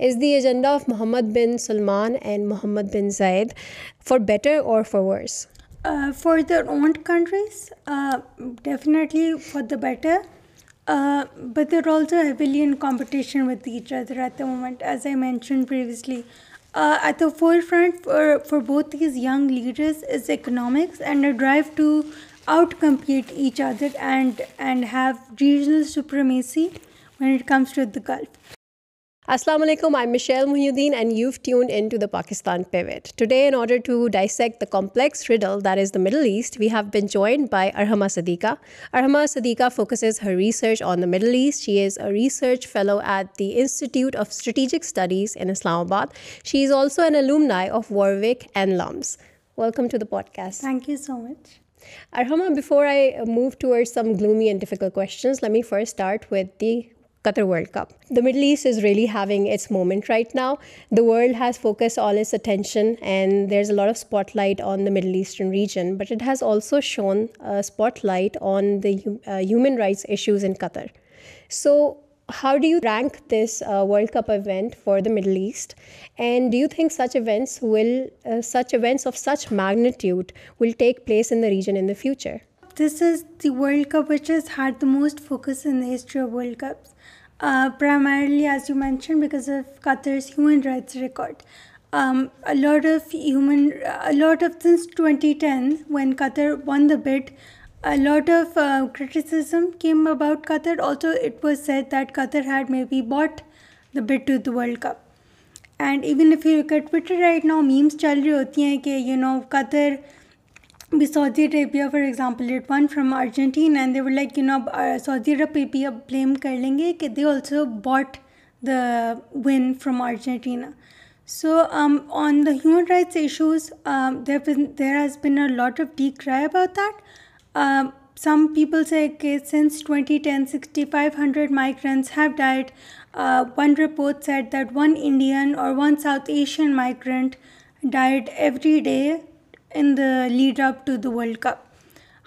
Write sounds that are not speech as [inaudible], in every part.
is the agenda of Mohammed bin Salman and Mohammed bin Zayed, for better or for worse? Uh, for their own countries, uh, definitely for the better. Uh, but they're also heavily in competition with each other at the moment, as I mentioned previously. At the forefront for both these young leaders is economics and a drive to outcompete each other and have regional supremacy when it comes to the Gulf. السلام علیکم I Mishal Mohiuddin and you tune in Pakistan Pivot today in order the complex riddle that is the Middle East we have been joined by Arhama Siddiqa Arhama Siddiqa focuses her research on the Middle East she is a research fellow at the Institute of Strategic Studies in Islamabad she is also an alumni of Warwick and LUMS welcome to the podcast thank you so much Arhama before I move toward some gloomy and difficult questions let me first with the Qatar World Cup. The Middle East is really having its moment right now. The world has focused all its attention and there's a lot of spotlight on the Middle Eastern region, but it has also shown a spotlight on the uh, human rights issues in Qatar. So how do you rank this uh, World Cup event for the Middle East? And do you think uh, such events of such magnitude will take place in the region in the future? This is the World Cup which has had the most focus in the history of World Cups. Primarily as you mention because of Qatar's human rights record lot of human lot of since twenty ten when Qatar won the bid lot of came about Qatar also it was said that Qatar had may be bought the bid to the World Cup and even if you right نا memes چل رہی ہوتی ہیں کہ you know Qatar be Saudi Arabia for example won from Argentina and they would like you know اب سعودی عرب پہ بھی اب بلیم کر لیں گے کہ they also bought the win from Argentina so on the women rights issues there has been lot of the cry about that some peoples twenty ten sixty five hundred migrants have died said that one Indian or one South Asian migrant died every day in the lead up to the World Cup.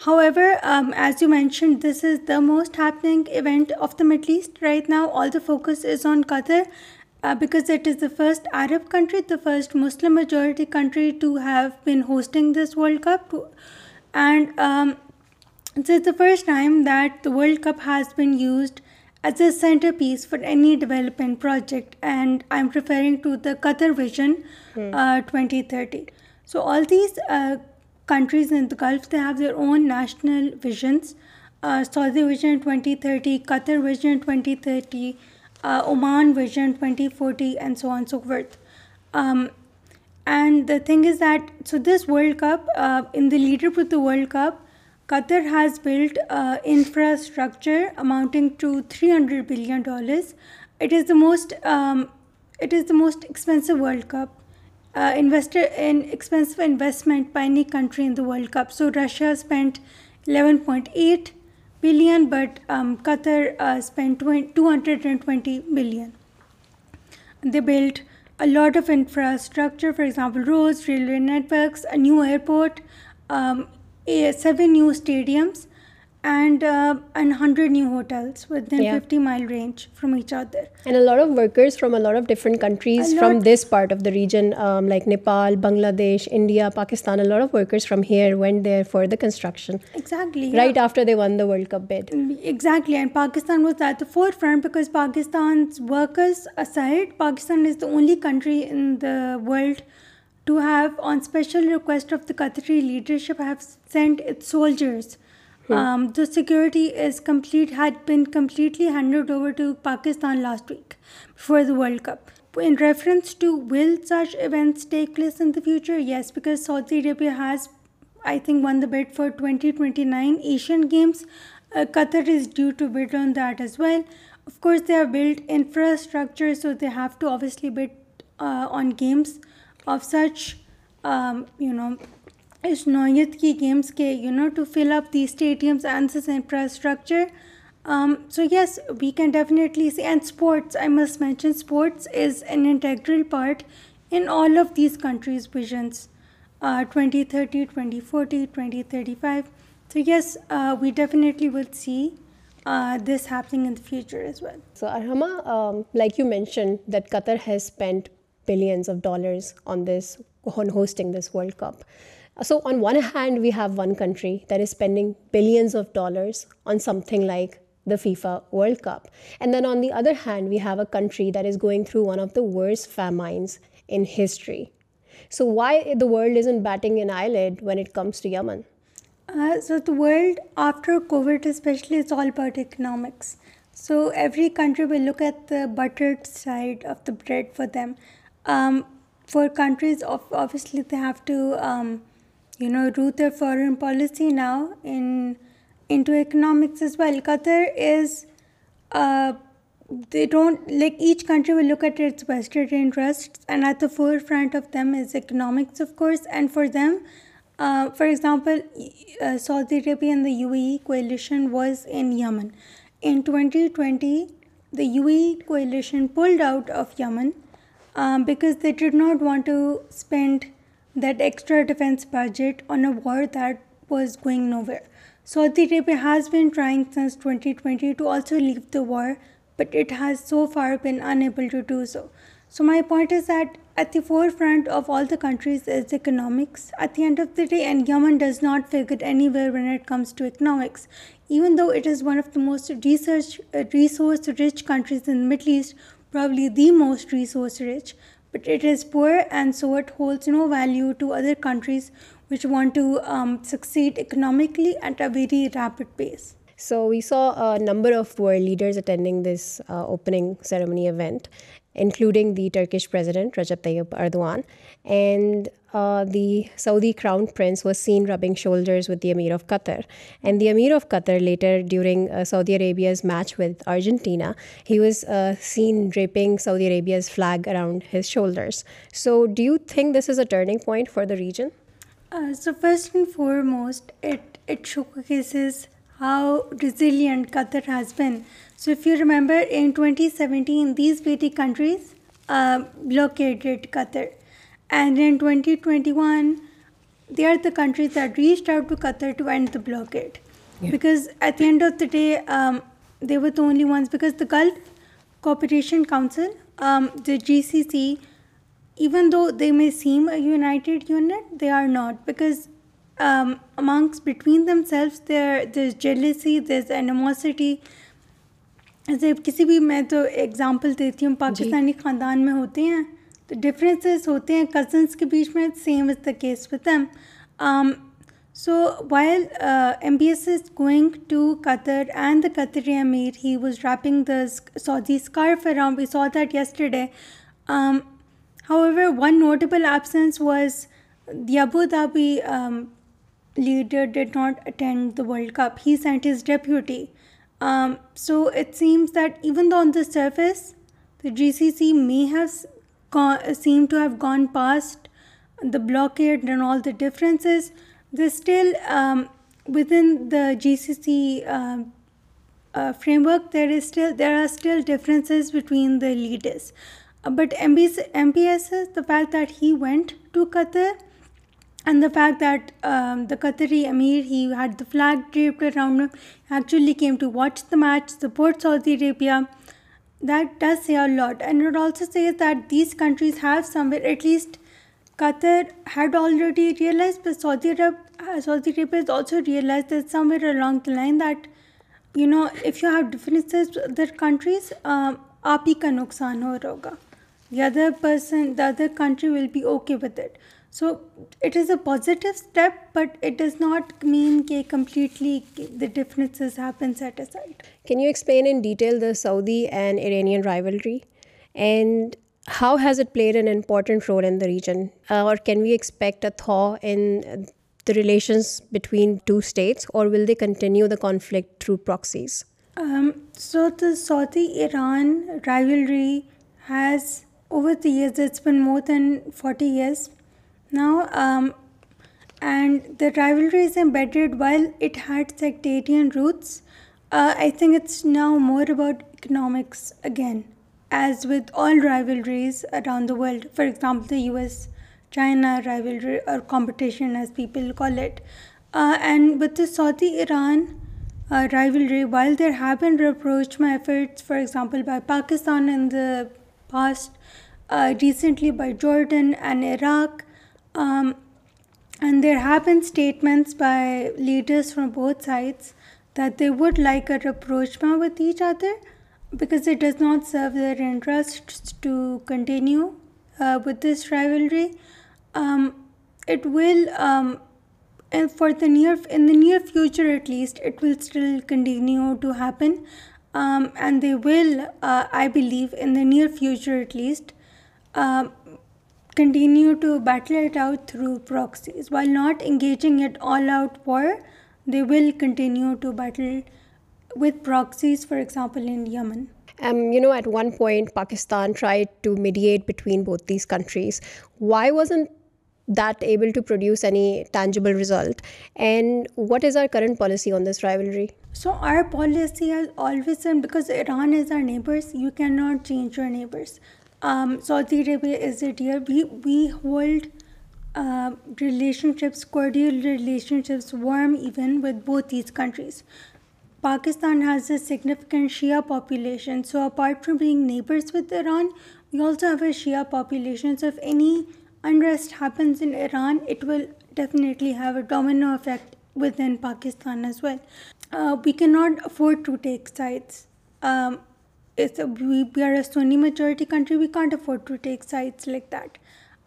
However, um, as you mentioned, this is the most happening event of the Middle East right now. All the focus is on Qatar uh, because it is the first Arab country, the first Muslim majority country to have been hosting this World Cup. And um, this is the first time that the World Cup has been used as a centerpiece for any development project. And I'm referring to the Qatar Vision hmm. uh, 2030. So all these uh, countries in the Gulf, they have their own national visions. Uh, Saudi Vision 2030, Qatar Vision 2030, uh, Oman Vision 2040, and so on and so forth. Um, and the thing is that, so this World Cup, in the lead up to the World Cup, Qatar has built infrastructure amounting to $300 billion. Um, it is the most expensive World Cup uh, invested in expensive investment by any country in the World Cup. So Russia spent 11.8 billion, but um, Qatar uh, spent 220 billion. They built a lot of infrastructure, for example, roads, railway networks, a new airport, um, 7 new stadiums, region like Nepal Bangladesh India Pakistan is the world to soldiers Hmm. Um, the security is had been completely handed over to Pakistan last week before the World Cup. In reference to will such events take place in the future? Yes, because Saudi Arabia has, I think, won the bid for 2029 Asian Games. Uh, Qatar is due to bid on that as well. Of course, they have built infrastructure, so they have to obviously bid uh, on games of such, um, اس نوعیت کی games کے you know to fill up the stadiums and this infrastructure so yes we can definitely see and sports I must mention sports is an integral part in all of these countries visions twenty thirty twenty forty twenty thirty five so yes we definitely will see this happening in the future as well so Arhama like you mention that Qatar has spend billions of dollars on this hosting this World Cup So on one hand, we have one country that is spending billions of dollars on something like the FIFA World Cup. And then on the other hand, we have a country that is going through one of the worst famines in history. So why the world isn't batting an eyelid when it comes to Yemen? Uh, so the world after COVID especially, it's all about economics. So every country will look at the buttered side of the bread for them. Um, for countries, obviously they have to um, root their foreign policy now into economics as well. Qatar is, uh, they don't, like, each country will look at its vested interests, and at the forefront of them is economics, of course. And for them, uh, for example, uh, Saudi Arabia and the UAE coalition was in Yemen. In 2020, the UAE coalition pulled out of Yemen um, because they did not want to spend that extra defense budget on a war that was going nowhere. Saudi Arabia has been trying since 2020 to also leave the war, but it has so far been unable to do so. So my point is that at the forefront of all the countries is economics at the end of the day, and Yemen does not figure anywhere when it comes to economics, even though it is one of the most uh, resource-rich countries in the Middle East, probably the most resource-rich. But it is poor and so no value to other countries which want to succeed peace so we saw number of this opening ceremony event including the Turkish President Recep Tayyip Erdogan, and uh, the Saudi Crown Prince was seen rubbing shoulders with the Emir of Qatar. And the Emir of Qatar later, during uh, Saudi Arabia's match with Argentina, he was uh, seen draping Saudi Arabia's flag around his shoulders. So do you think this is a turning point for the region? So first and foremost, it showcases how resilient Qatar has been. So if you remember, in 2017, these Vedic countries uh, blockaded Qatar. And in 2021, they are the countries that reached out to Qatar to end the blockade. Yeah. Because at the end of the day, um, they were the only ones, because the Gulf Cooperation Council, um, the GCC, even though they may seem a united unit, they are not, because amongst between themselves there there is jealousy there is جیسے کسی بھی میں تو example دیتی ہوں پاکستانی خاندان میں ہوتے ہیں تو ڈفرینسز ہوتے ہیں کزنس کے بیچ میں same is the case with M so while M B S is going to Qatar and the Qatar Amir he was wrapping the Saudi scarf scarf so that day however one notable absence was the Abu Dhabi leader did not attend the World Cup. He sent his deputy. Um, so it seems that even though on the surface, the GCC may have seemed to have gone past the blockade and all the differences, they're still um, within the GCC um, uh, framework. There are still differences between the leaders. But MPS, the fact that he went to Qatar and the fact that the Qatar he emir had the فلیکٹلی came to watch the match support Saudi Arabia that does say a lot endorses that these countries have somewhere at least Qatar had already realise Saudi Arab Saudi Arabia realise along line that you know if you have differences other countries آپ ہی کا نقصان ہو رہا ہوگا the other person the other country will be okay with it So it is a positive step, but it does not mean that completely the differences happen set aside. Can you explain in detail the Saudi and Iranian rivalry, and how has it played an important role in the region? Uh, or can we expect a thaw in the relations between two states, or will they continue the conflict through proxies? Um, so the Saudi-Iran rivalry has, over the years, it's been more than 40 years, now, um, and the rivalry is embedded while it had sectarian roots. Uh, I think it's now more about economics again, as with all rivalries around the world. For example, the US-China rivalry or competition, as people call it. Uh, and with the Saudi-Iran uh, rivalry, while there have been rapprochement efforts, for example, by Pakistan in the past, recently by Jordan and Iraq, um, and there have been statements by leaders from both sides that they would like a rapprochement with each other because it does not serve their interests to continue uh, with this rivalry. Um, it will, um, and in the near future at least, it will still continue to happen, and they will, uh, I believe, in the near future at least continue to battle it out through proxies. While not engaging it all-out war, they will continue to battle with proxies, for example, in Yemen. Um, at one point, Pakistan tried to mediate between both these countries. Why wasn't that able to produce any tangible result? And what is our current policy on this rivalry? So our policy has always been, because Iran is our neighbors, you cannot change your neighbors. Um, Saudi Arabia is it here? We hold uh, relationships, cordial relationships, warm even with both these countries. Pakistan has a significant Shia population. So apart from being neighbors with Iran, we also have a Shia population. So if any unrest happens in Iran, it will definitely have a domino effect within Pakistan as well. Uh, we cannot afford to take sides. Um, we are a Sunni majority country, we can't afford to take sides like that.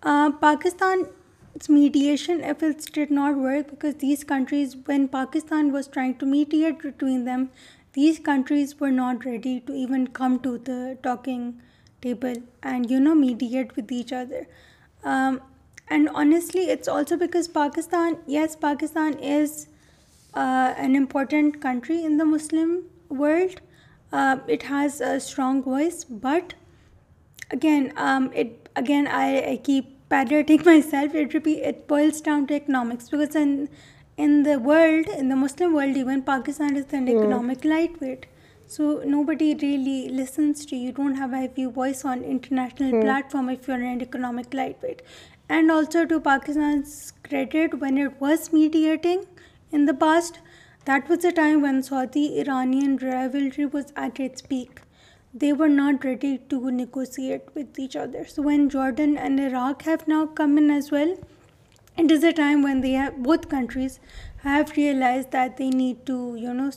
Uh, Pakistan's mediation efforts did not work because these countries, when Pakistan was trying to mediate between them, these countries were not ready to even come to the talking table and, you know, mediate with each other. Um, and honestly, it's also because Pakistan, yes, Pakistan is uh, an important country in the Muslim world, uh, it has a strong voice, but again, um, I keep parroting [laughs] myself. It boils down to economics, because in the world, in the Muslim world, even Pakistan is an economic lightweight. So nobody really listens to you. You don't have a heavy voice on international hmm. platform if you're an economic lightweight. And also, to Pakistan's credit, when it was mediating in the past, that was a time when Saudi-Iranian rivalry was at its peak. They were not ready to negotiate with each other. So when Jordan and Iraq have now come in as well, it is a time when both countries have realized that they need to,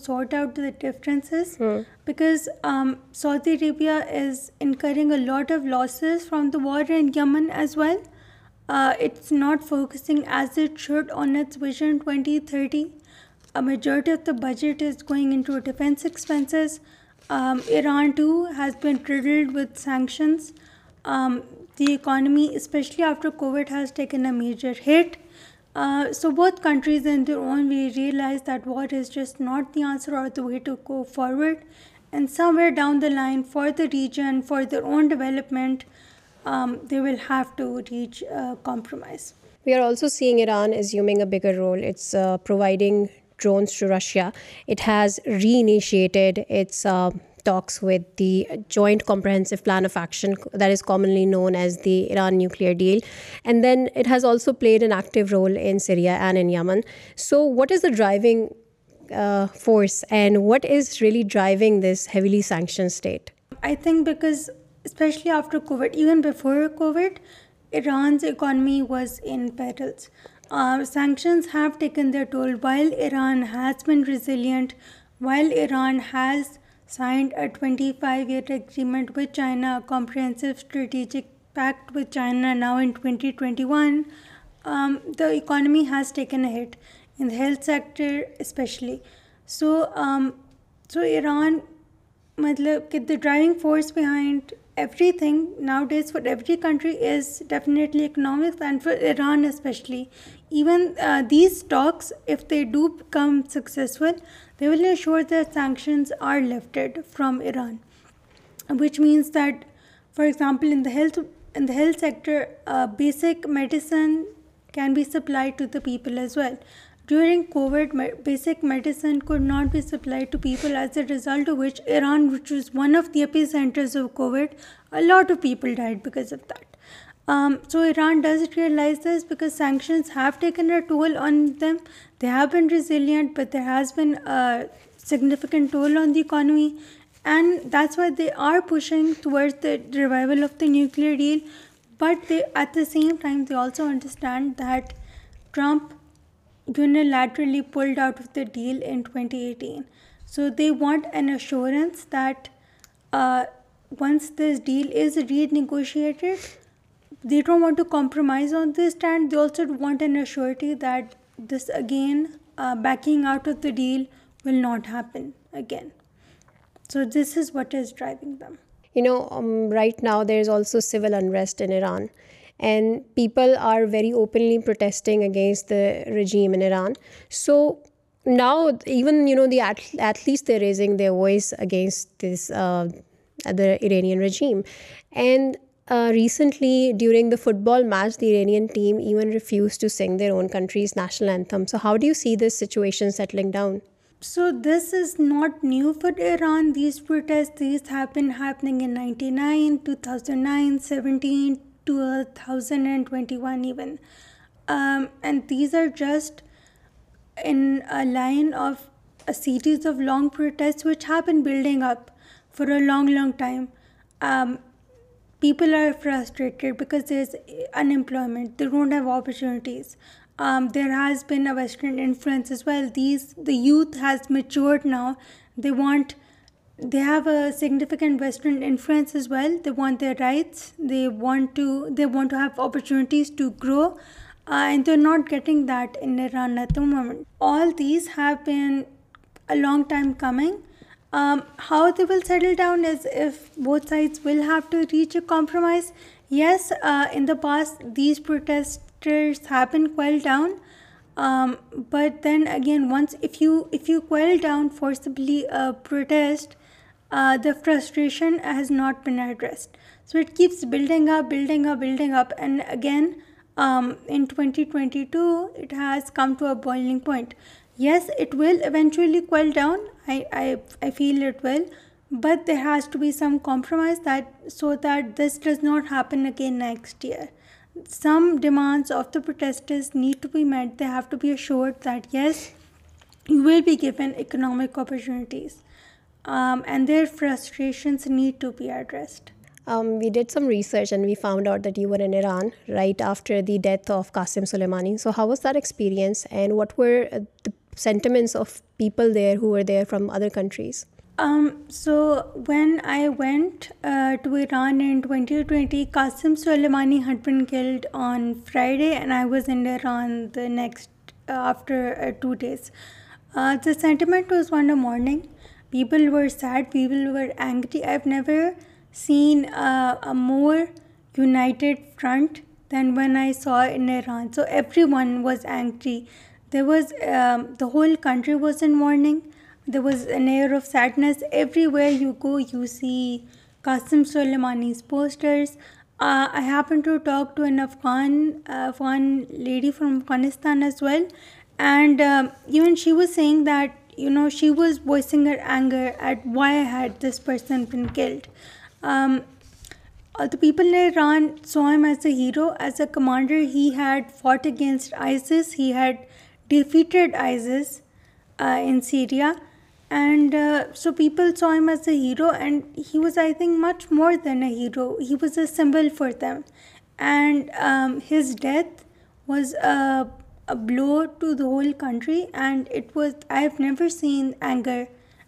sort out the differences hmm. because um, Saudi Arabia is incurring a lot of losses from the war in Yemen as well. Uh, it's not focusing as it should on its Vision 2030 a majority of the budget is going into defense expenses. Um, Iran too has been riddled with sanctions. Um, the economy, especially after COVID, has taken a major hit. Uh, so both countries in their own way realize that war is just not the answer or the way to go forward. And somewhere down the line, for the region, for their own development, um, they will have to reach compromise. We are also seeing Iran assuming a bigger role. It's uh, providing drones to Russia, it has reinitiated its uh, talks with the Joint Comprehensive Plan of Action that is commonly known as the Iran nuclear deal. And then it has also played an active role in Syria and in Yemen. So what is the driving uh, force and what is really driving this heavily sanctioned state? I think because especially after COVID, even before COVID, Iran's economy was in perils. Our sanctions have taken their toll. While Iran has been resilient, while Iran has signed a 25-year agreement with China, a comprehensive strategic pact with China now in 2021, um, the economy has taken a hit in the health sector especially. So um, Iran, the driving force behind everything nowadays for every country is definitely economics, and for Iran especially. Even uh, these talks, if they do become successful, they will ensure that sanctions are lifted from Iran, which means that, for example, in the health sector, uh, basic medicine can be supplied to the people as well. During COVID, basic medicine could not be supplied to people, as a result of which Iran, which was one of the epicenters of COVID, a lot of people died because of that. Um, so Iran does realize this, because sanctions have taken a toll on them. They have been resilient, but there has been a significant toll on the economy. And that's why they are pushing towards the revival of the nuclear deal. But they, at the same time, they also understand that Trump unilaterally pulled out of the deal in 2018. So they want an assurance that uh, once this deal is renegotiated, they don't want to compromise on this, and they also want an assurity that this again, uh, backing out of the deal will not happen again. So this is what is driving them. Um, right now there is also civil unrest in Iran and people are very openly protesting against the regime in Iran. So now even, the athletes, they're raising their voice against this uh, the Iranian regime. And uh, recently, during the football match, the Iranian team even refused to sing their own country's national anthem. So how do you see this situation settling down? So this is not new for Iran. These protests have been happening in 1999, 2009, 17, 2021 even. Um, and these are just in a line of a series of long protests which have been building up for a long time. Um, people are frustrated because there's unemployment. They don't have opportunities. Um, there has been a Western influence as well. The youth has matured now. They want they have a significant Western influence as well. They want their rights. They want to have opportunities to grow, uh, and they're not getting that in Iran at the moment. All these have been a long time coming. Um, how they will settle down is if both sides will have to reach a compromise. Yes, uh, in the past these protesters have been quelled down. Um, but then again, once if you quell down forcibly a protest, uh, the frustration has not been addressed. So it keeps building up. And again, um, in 2022, it has come to a boiling point. Yes, it will eventually quell down. I feel it will. But there has to be some compromise so that this does not happen again next year. Some demands of the protesters need to be met. They have to be assured that yes, you will be given economic opportunities. Um, and their frustrations need to be addressed. Um, we did some research and we found out that you were in Iran right after the death of Qasem Soleimani. So how was that experience, and what were uh, the sentiments of people there who were there from other countries? Um, so when I went uh, to Iran in 2020, Qasem Soleimani had been killed on Friday, and I was in Iran the next uh, after 2 days. The sentiment was one of mourning. People were sad, people were angry. I've never seen a more united front than when I saw in Iran. So everyone was angry. There was um, the whole country was in mourning. There was an air of sadness everywhere you go. You see Qasem Soleimani's posters. Uh, I happened to talk to an Afghan lady from Afghanistan as well, and um, even she was saying that she was voicing her anger at why had this person been killed. Um, the people in Iran saw him as a hero, as a commander. He had fought against ISIS. He had defeated ISIS uh, in Syria. And uh, so people saw him as a hero, and he was, I think, much more than a hero. He was a symbol for them. And um, his death was a a blow to the whole country, and it was, I have never seen anger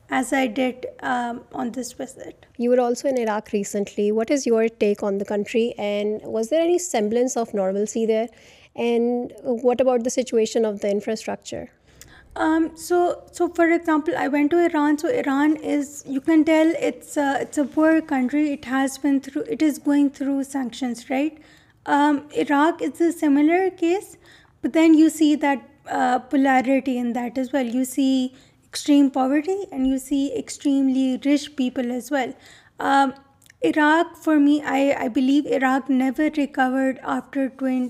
as I did um, on this visit. You were also in Iraq recently. What is your take on the country, and was there any semblance of normalcy there? And what about the situation of the infrastructure? Um, so for example, I went to Iran. So Iran is, you can tell it's a poor country. It is going through sanctions, right? Um, Iraq is a similar case. But then you see that uh, polarity in that as well. You see extreme poverty and you see extremely rich people as well. Um, Iraq, for me, I believe Iraq never recovered after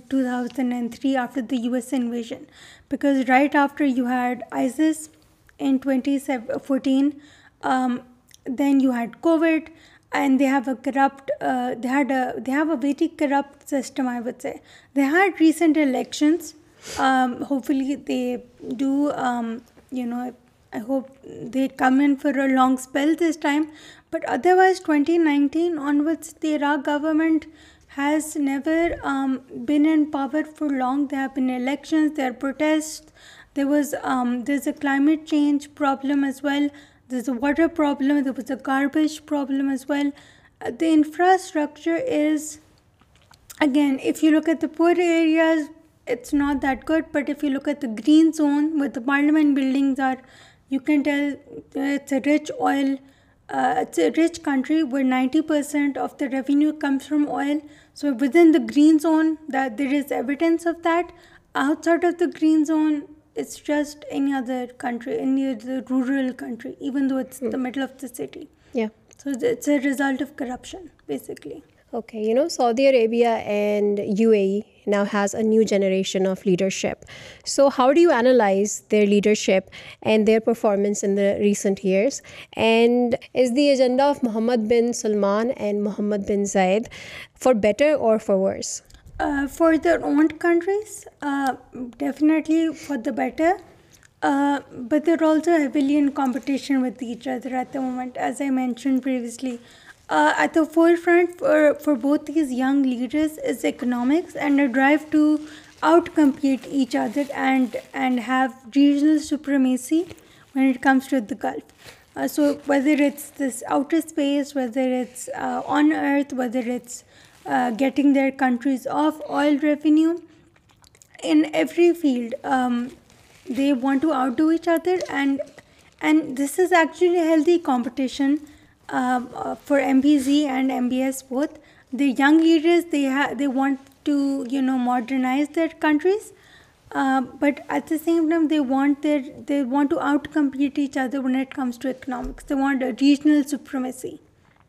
2003, after the US invasion, because right after you had ISIS in 2014, um, then you had COVID, and they have a corrupt, uh, they have a very corrupt system, I would say. They had recent elections um, hopefully they do, um, I hope they come in for a long spell this time. But otherwise, 2019 onwards, the Iraq government has never um, been in power for long. There have been elections, there are protests. There's a climate change problem as well. There's a water problem. There was a garbage problem as well. Uh, the infrastructure is, again, if you look at the poor areas, it's not that good. But if you look at the green zone where the parliament buildings are, you can tell uh, it's a rich oil, uh, it's a rich country where 90% of the revenue comes from oil. So within the green zone, that there is evidence of that. Outside of the green zone, it's just any other country, any other rural country, even though it's the hmm. middle of the city. Yeah. So it's a result of corruption, basically. Okay, Saudi Arabia and UAE now has a new generation of leadership. So how do you analyze their leadership and their performance in the recent years? And is the agenda of Mohammed bin Salman and Mohammed bin Zayed for better or for worse? Uh, for their own countries, uh, definitely for the better. Uh, but they're also heavily in competition with each other at the moment. As I mentioned previously, uh, at the forefront for both these young leaders is economics and a drive to outcompete each other and have regional supremacy when it comes to the Gulf. Uh, so whether it's this outer space, whether it's uh, on Earth, whether it's getting their countries off oil revenue, in every field um, they want to outdo each other, and this is actually a healthy competition uh, for MBZ and MBS both, the young leaders, they want to modernize their countries, uh, but at the same time they want to outcompete each other when it comes to economics. They want a regional supremacy.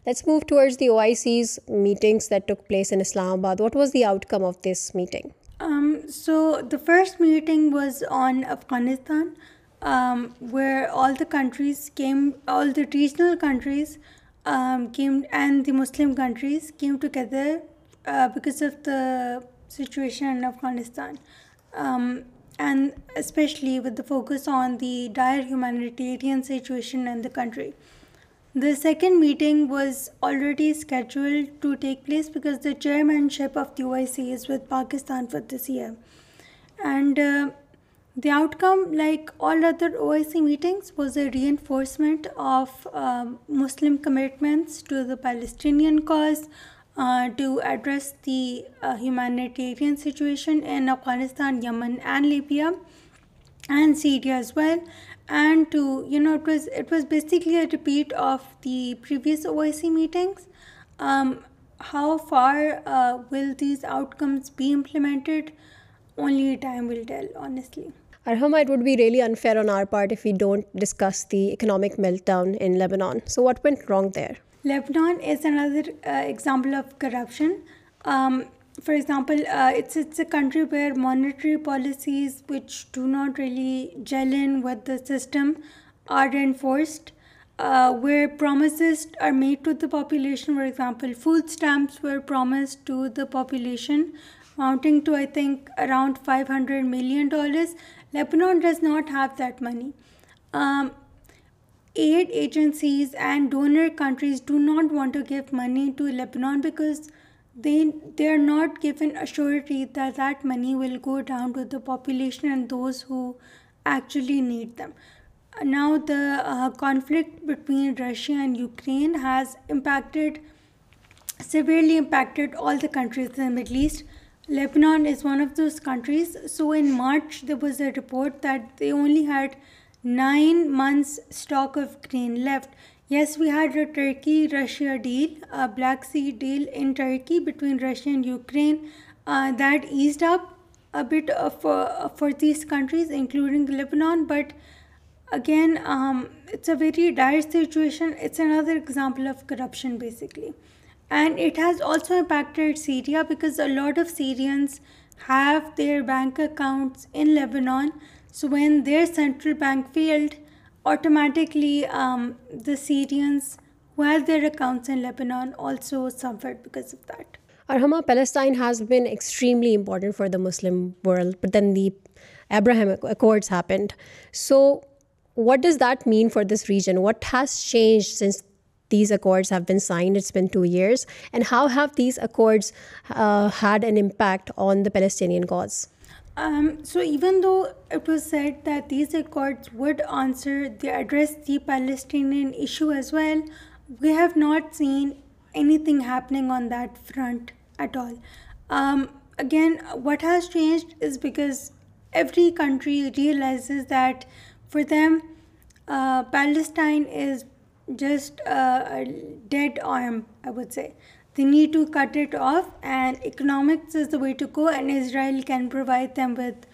Let's move towards the OIC's meetings that took place in Islamabad. What was the outcome of this meeting? Um, so the first meeting was on Afghanistan. Um, where all the regional countries um, came, and the Muslim countries came together uh, because of the situation in Afghanistan, um, and especially with the focus on the dire humanitarian situation in the country. The second meeting was already scheduled to take place because the chairmanship of the OIC is with Pakistan for this year. And uh, the outcome, like all other OIC meetings, was a reinforcement of um, Muslim commitments to the Palestinian cause, uh, to address the uh, humanitarian situation in Afghanistan, Yemen, and Libya, and Syria as well, and to it was basically a repeat of the previous OIC meetings. Um, how far uh, will these outcomes be implemented? Only time will tell, honestly. Lebanon is another example of corruption for example monetary policies which do not in with and forced where for example promise to think around five hundred million dollars Lebanon does not have that money. Um, aid agencies and donor countries do not want to give money to Lebanon because they are not given assurity that that money will go down to the population and those who actually need them. Now the uh, conflict between Russia and Ukraine has severely impacted all the countries in the Middle East. Lebanon is one of those countries. So in March, there was a report that they only had 9 months stock of grain left. Yes, we had a Turkey-Russia deal, a Black Sea deal in Turkey between Russia and Ukraine. Uh, that eased up a bit uh, for these countries, including Lebanon. But again, um, it's a very dire situation. It's another example of corruption, basically. And it has also impacted Syria because a lot of Syrians have their bank accounts in Lebanon. So when their central bank failed, automatically um, the Syrians who had their accounts in Lebanon also suffered because of that. Arhama, Palestine has been extremely important for the Muslim world, but then the Abraham Accords happened. So what does that mean for this region? What has changed since these accords have been signed. It's been 2 years. And how have these accords uh, had an impact on the Palestinian cause? Um, so even though it was said that these accords would address the Palestinian issue as well, we have not seen anything happening on that front at all. Um, again, what has changed is because every country realizes that for them, uh, Palestine is just uh, a dead arm, I would say. They need to cut it off, and economics is the way to go, and Israel can provide them with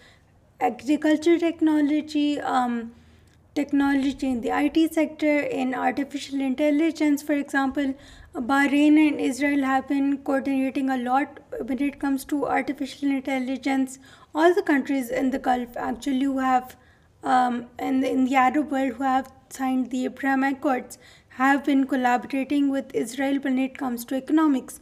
agriculture technology, um, technology in the IT sector, in artificial intelligence, for example. Bahrain and Israel have been coordinating a lot when it comes to artificial intelligence. All the countries in the Gulf actually who have um, and in the Arab world who have signed the Abraham Accords have been collaborating with Israel when it comes to economics.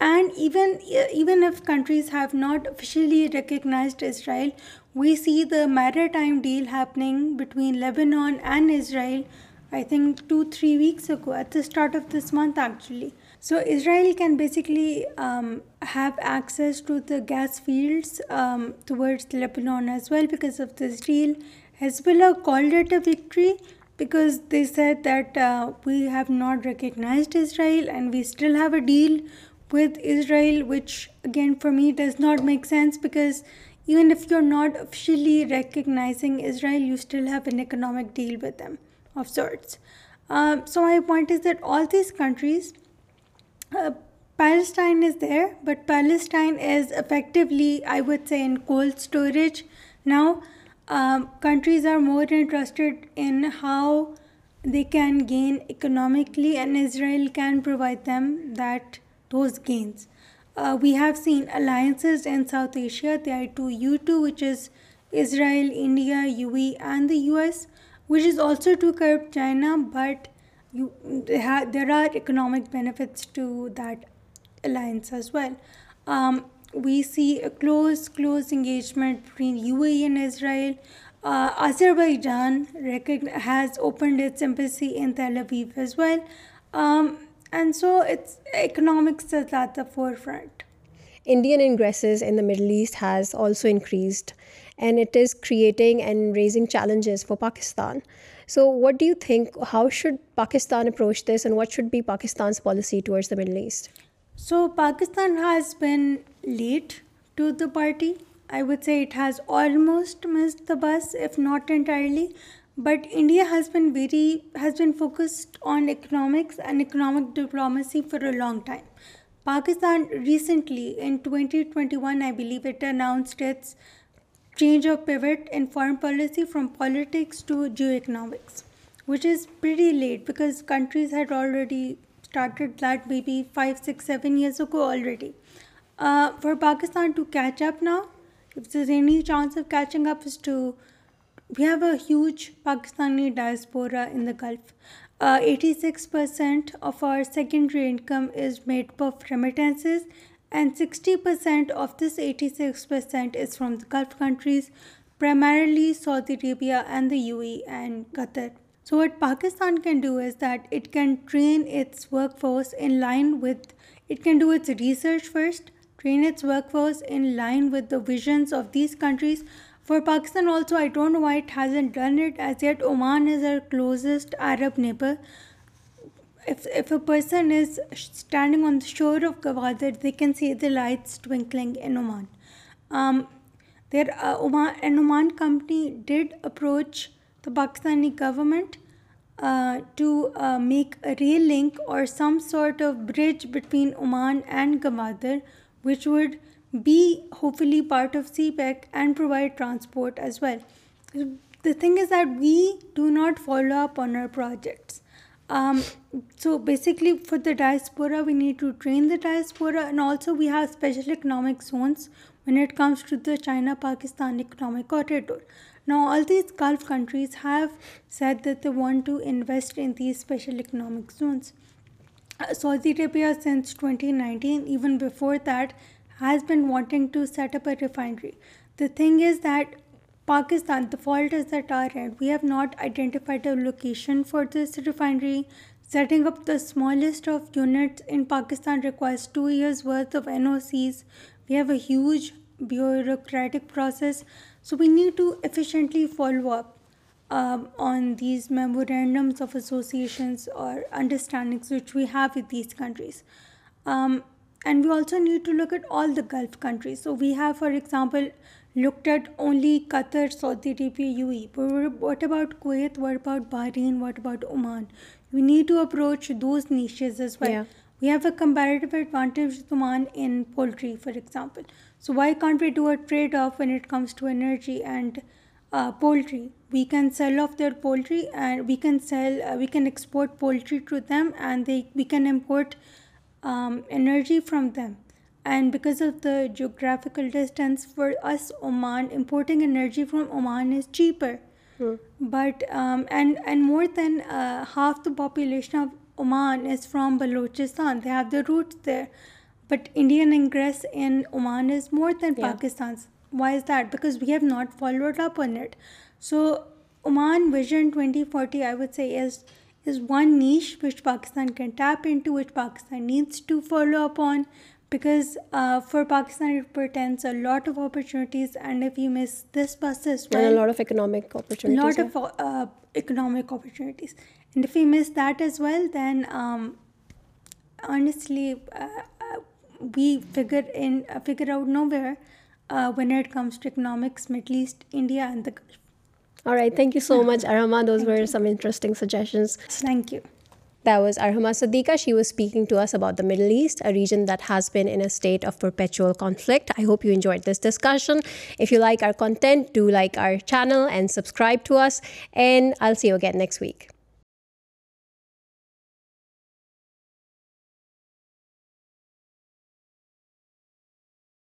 And uh, even if countries have not officially recognized Israel, we see the maritime deal happening between Lebanon and Israel, I think 2-3 weeks ago, at the start of this month actually. So Israel can basically um, have access to the gas fields um, towards Lebanon as well because of this deal. Hezbollah called it a victory because they said that uh, we have not recognized Israel and we still have a deal with Israel, which again for me does not make sense, because even if you're not officially recognizing Israel, you still have an economic deal with them of sorts. Um, so my point is that all these countries, uh, Palestine is there, but Palestine is effectively, I would say, in cold storage now. Um, countries are more interested in how they can gain economically, and Israel can provide them those gains. Uh, we have seen alliances in South Asia, the I2U2, which is Israel, India, UAE, and the US, which is also to curb China, but there are economic benefits to that alliance as well. Um, we see a close engagement between UAE and Israel. Uh, Azerbaijan has opened its embassy in Tel Aviv as well. Um, and so it's economics is at the forefront. Indian ingresses in the Middle East has also increased, and it is creating and raising challenges for Pakistan. So what do you think, how should Pakistan approach this, and what should be Pakistan's policy towards the Middle East? So Pakistan has been late to the party. I would say it has almost missed the bus, if not entirely. But India has been focused on economics and economic diplomacy for a long time. Pakistan recently, in 2021, I believe, it announced its change of pivot in foreign policy from politics to geoeconomics, which is pretty late because countries had already started that maybe 5, 6, 7 years ago already. Uh, for Pakistan to catch up now, if there's any chance of catching up, is to, we have a huge Pakistani diaspora in the Gulf. 86% uh, of our secondary income is made up of remittances, and 60% of this 86% is from the Gulf countries, primarily Saudi Arabia and the UAE and Qatar. So what Pakistan can do is that it can train its workforce in line with, it can do its research first, train its workforce in line with the visions of these countries. For Pakistan also, I don't know why it hasn't done it as yet. Oman is our closest Arab neighbor. If a person is standing on the shore of Gawadar, they can see the lights twinkling in Oman. Um, uh, an Oman company did approach the Pakistani government uh, to uh, make a rail link or some sort of bridge between Oman and Gamadar, which would be hopefully part of CPEC and provide transport as well. The thing is that we do not follow up on our projects. Um, so basically for the diaspora, we need to train the diaspora, and also we have special economic zones when it comes to the China-Pakistan economic corridor. Now, all these Gulf countries have said that they want to invest in these special economic zones. Uh, Saudi Arabia, since 2019, even before that, has been wanting to set up a refinery. The thing is that Pakistan, the fault is at our end. We have not identified a location for this refinery. Setting up the smallest of units in Pakistan requires 2 years worth of NOCs. We have a huge bureaucratic process so we need to efficiently follow up um, on these memorandums of associations or understandings which we have with these countries. Um, and we also need to look at all the Gulf countries. So we have, for example, looked at only Qatar, Saudi Arabia, UAE. But what about Kuwait? What about Bahrain? What about Oman? We need to approach those niches as well. Yeah. We have a comparative advantage with Oman in poultry, for example. So why can't we do a trade-off when it comes to energy and uh, poultry? We can sell off their poultry, and we can sell, uh, we can export poultry to them, and we can import um, energy from them. And because of the geographical distance, for us, Oman, importing energy from Oman is cheaper. Hmm. But um, and more than uh, half the population of Oman is from Balochistan. They have their roots there. But Indian ingress in Oman is more than Pakistan's. Why is that? Because we have not followed up on it. So Oman Vision 2040, I would say, is one niche which Pakistan can tap into, which Pakistan needs to follow up on, because uh, for Pakistan it portends a lot of opportunities, and if you miss this bus as well, and a lot of economic opportunities. Uh, economic opportunities, and if you miss that as well, then um, honestly, uh, was Arhama Siddiqa she was speaking to us about the Middle East region that has been in it of perpetual conflict I hope you enjoyed this discussion if you like our content to like our channel and subscribe to us and all see you again next week